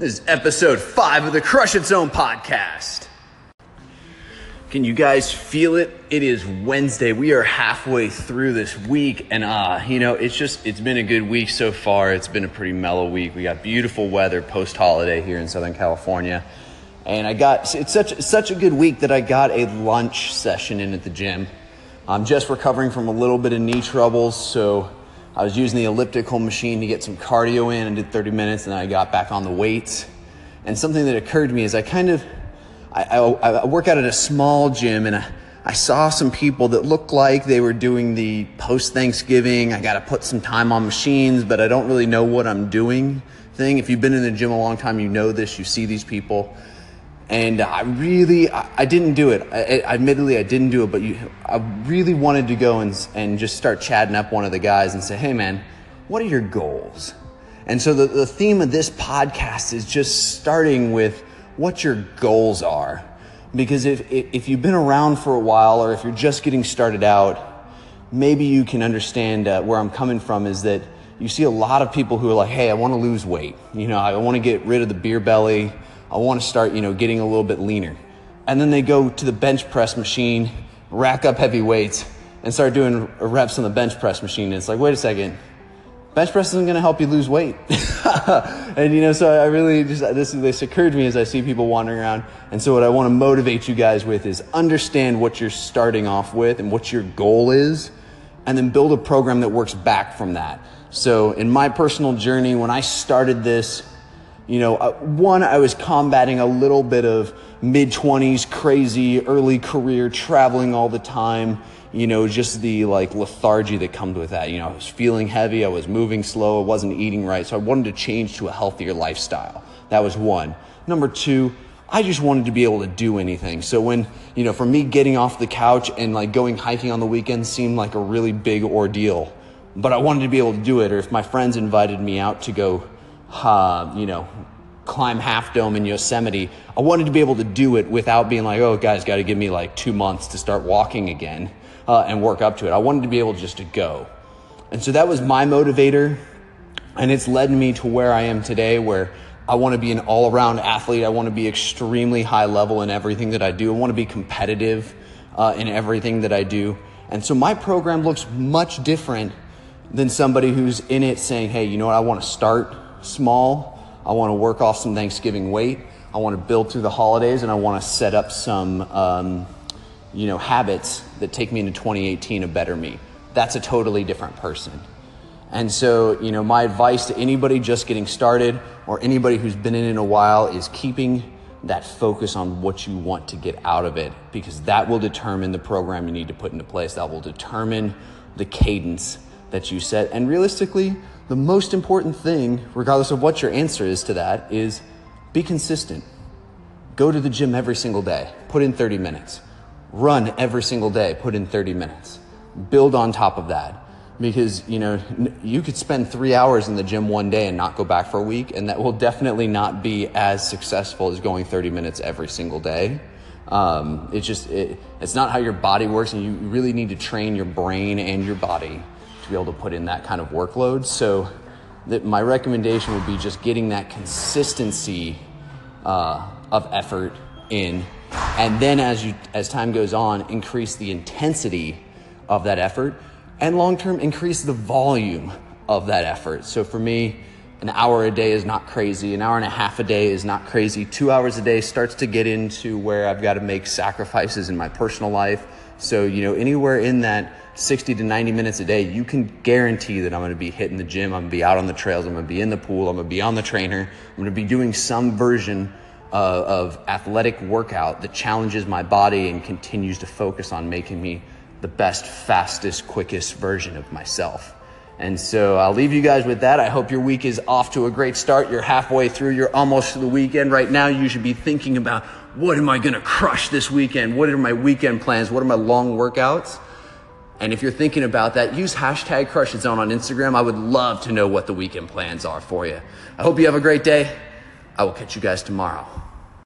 This is episode five of the Crush It Zone podcast. Can you guys feel it? It is Wednesday. We are halfway through this week, and uh, you know, it's just it's been a good week so far. It's been a pretty mellow week. We got beautiful weather post holiday here in Southern California, and I got it's such such a good week that I got a lunch session in at the gym. I'm just recovering from a little bit of knee troubles, so I was using the elliptical machine to get some cardio in and did 30 minutes, and then I got back on the weights. And something that occurred to me is I kind of I, I, I work out at a small gym and I, I saw some people that looked like they were doing the post Thanksgiving, I got to put some time on machines, but I don't really know what I'm doing thing. If you've been in the gym a long time, you know this, you see these people. And I really, I, I didn't do it. I, admittedly, I didn't do it, but you, I really wanted to go and, and just start chatting up one of the guys and say, hey man, what are your goals? And so the, the theme of this podcast is just starting with what your goals are. Because if, if you've been around for a while or if you're just getting started out, maybe you can understand uh, where I'm coming from is that you see a lot of people who are like, hey, I want to lose weight. You know, I want to get rid of the beer belly. I want to start, you know, getting a little bit leaner. And then they go to the bench press machine, rack up heavy weights, and start doing reps on the bench press machine. And it's like, wait a second, bench press isn't going to help you lose weight. and you know, so I really just this this occurred to me as I see people wandering around. And so what I want to motivate you guys with is understand what you're starting off with and what your goal is, and then build a program that works back from that. So in my personal journey, when I started this, you know, uh, one I was combating a little bit of mid 20s crazy early career traveling all the time you know, just the like lethargy that comes with that. You know, I was feeling heavy, I was moving slow, I wasn't eating right. So I wanted to change to a healthier lifestyle. That was one. Number two, I just wanted to be able to do anything. So when, you know, for me getting off the couch and like going hiking on the weekend seemed like a really big ordeal, but I wanted to be able to do it. Or if my friends invited me out to go, uh, you know, climb Half Dome in Yosemite, I wanted to be able to do it without being like, oh, guys, got to give me like two months to start walking again uh, and work up to it. I wanted to be able just to go. And so that was my motivator. And it's led me to where I am today, where I want to be an all around athlete. I want to be extremely high level in everything that I do. I want to be competitive uh, in everything that I do. And so my program looks much different than somebody who's in it saying, hey, you know what? I want to start small. I want to work off some Thanksgiving weight. I want to build through the holidays and I want to set up some. Um, you know, habits that take me into 2018 a better me. That's a totally different person. And so, you know, my advice to anybody just getting started or anybody who's been in it a while is keeping that focus on what you want to get out of it because that will determine the program you need to put into place. That will determine the cadence that you set. And realistically, the most important thing, regardless of what your answer is to that, is be consistent. Go to the gym every single day, put in 30 minutes run every single day, put in 30 minutes. Build on top of that. Because, you know, you could spend three hours in the gym one day and not go back for a week, and that will definitely not be as successful as going 30 minutes every single day. Um, it's just, it, it's not how your body works, and you really need to train your brain and your body be able to put in that kind of workload. So, that my recommendation would be just getting that consistency uh, of effort in and then as you as time goes on increase the intensity of that effort and long term increase the volume of that effort so for me an hour a day is not crazy. An hour and a half a day is not crazy. Two hours a day starts to get into where i've got to make sacrifices in my personal life. So you know anywhere in that 60 to 90 minutes a day you can guarantee that i'm going to be hitting the gym i'm going to be out on the trails i'm going to be in the pool i'm going to be on the trainer i'm going to be doing some version uh, of athletic workout that challenges my body and continues to focus on making me the best, fastest, quickest version of myself. And so I'll leave you guys with that. I hope your week is off to a great start. You're halfway through, you're almost to the weekend. Right now, you should be thinking about what am I going to crush this weekend? What are my weekend plans? What are my long workouts? And if you're thinking about that, use hashtag Crush It Zone on Instagram. I would love to know what the weekend plans are for you. I hope you have a great day. I will catch you guys tomorrow.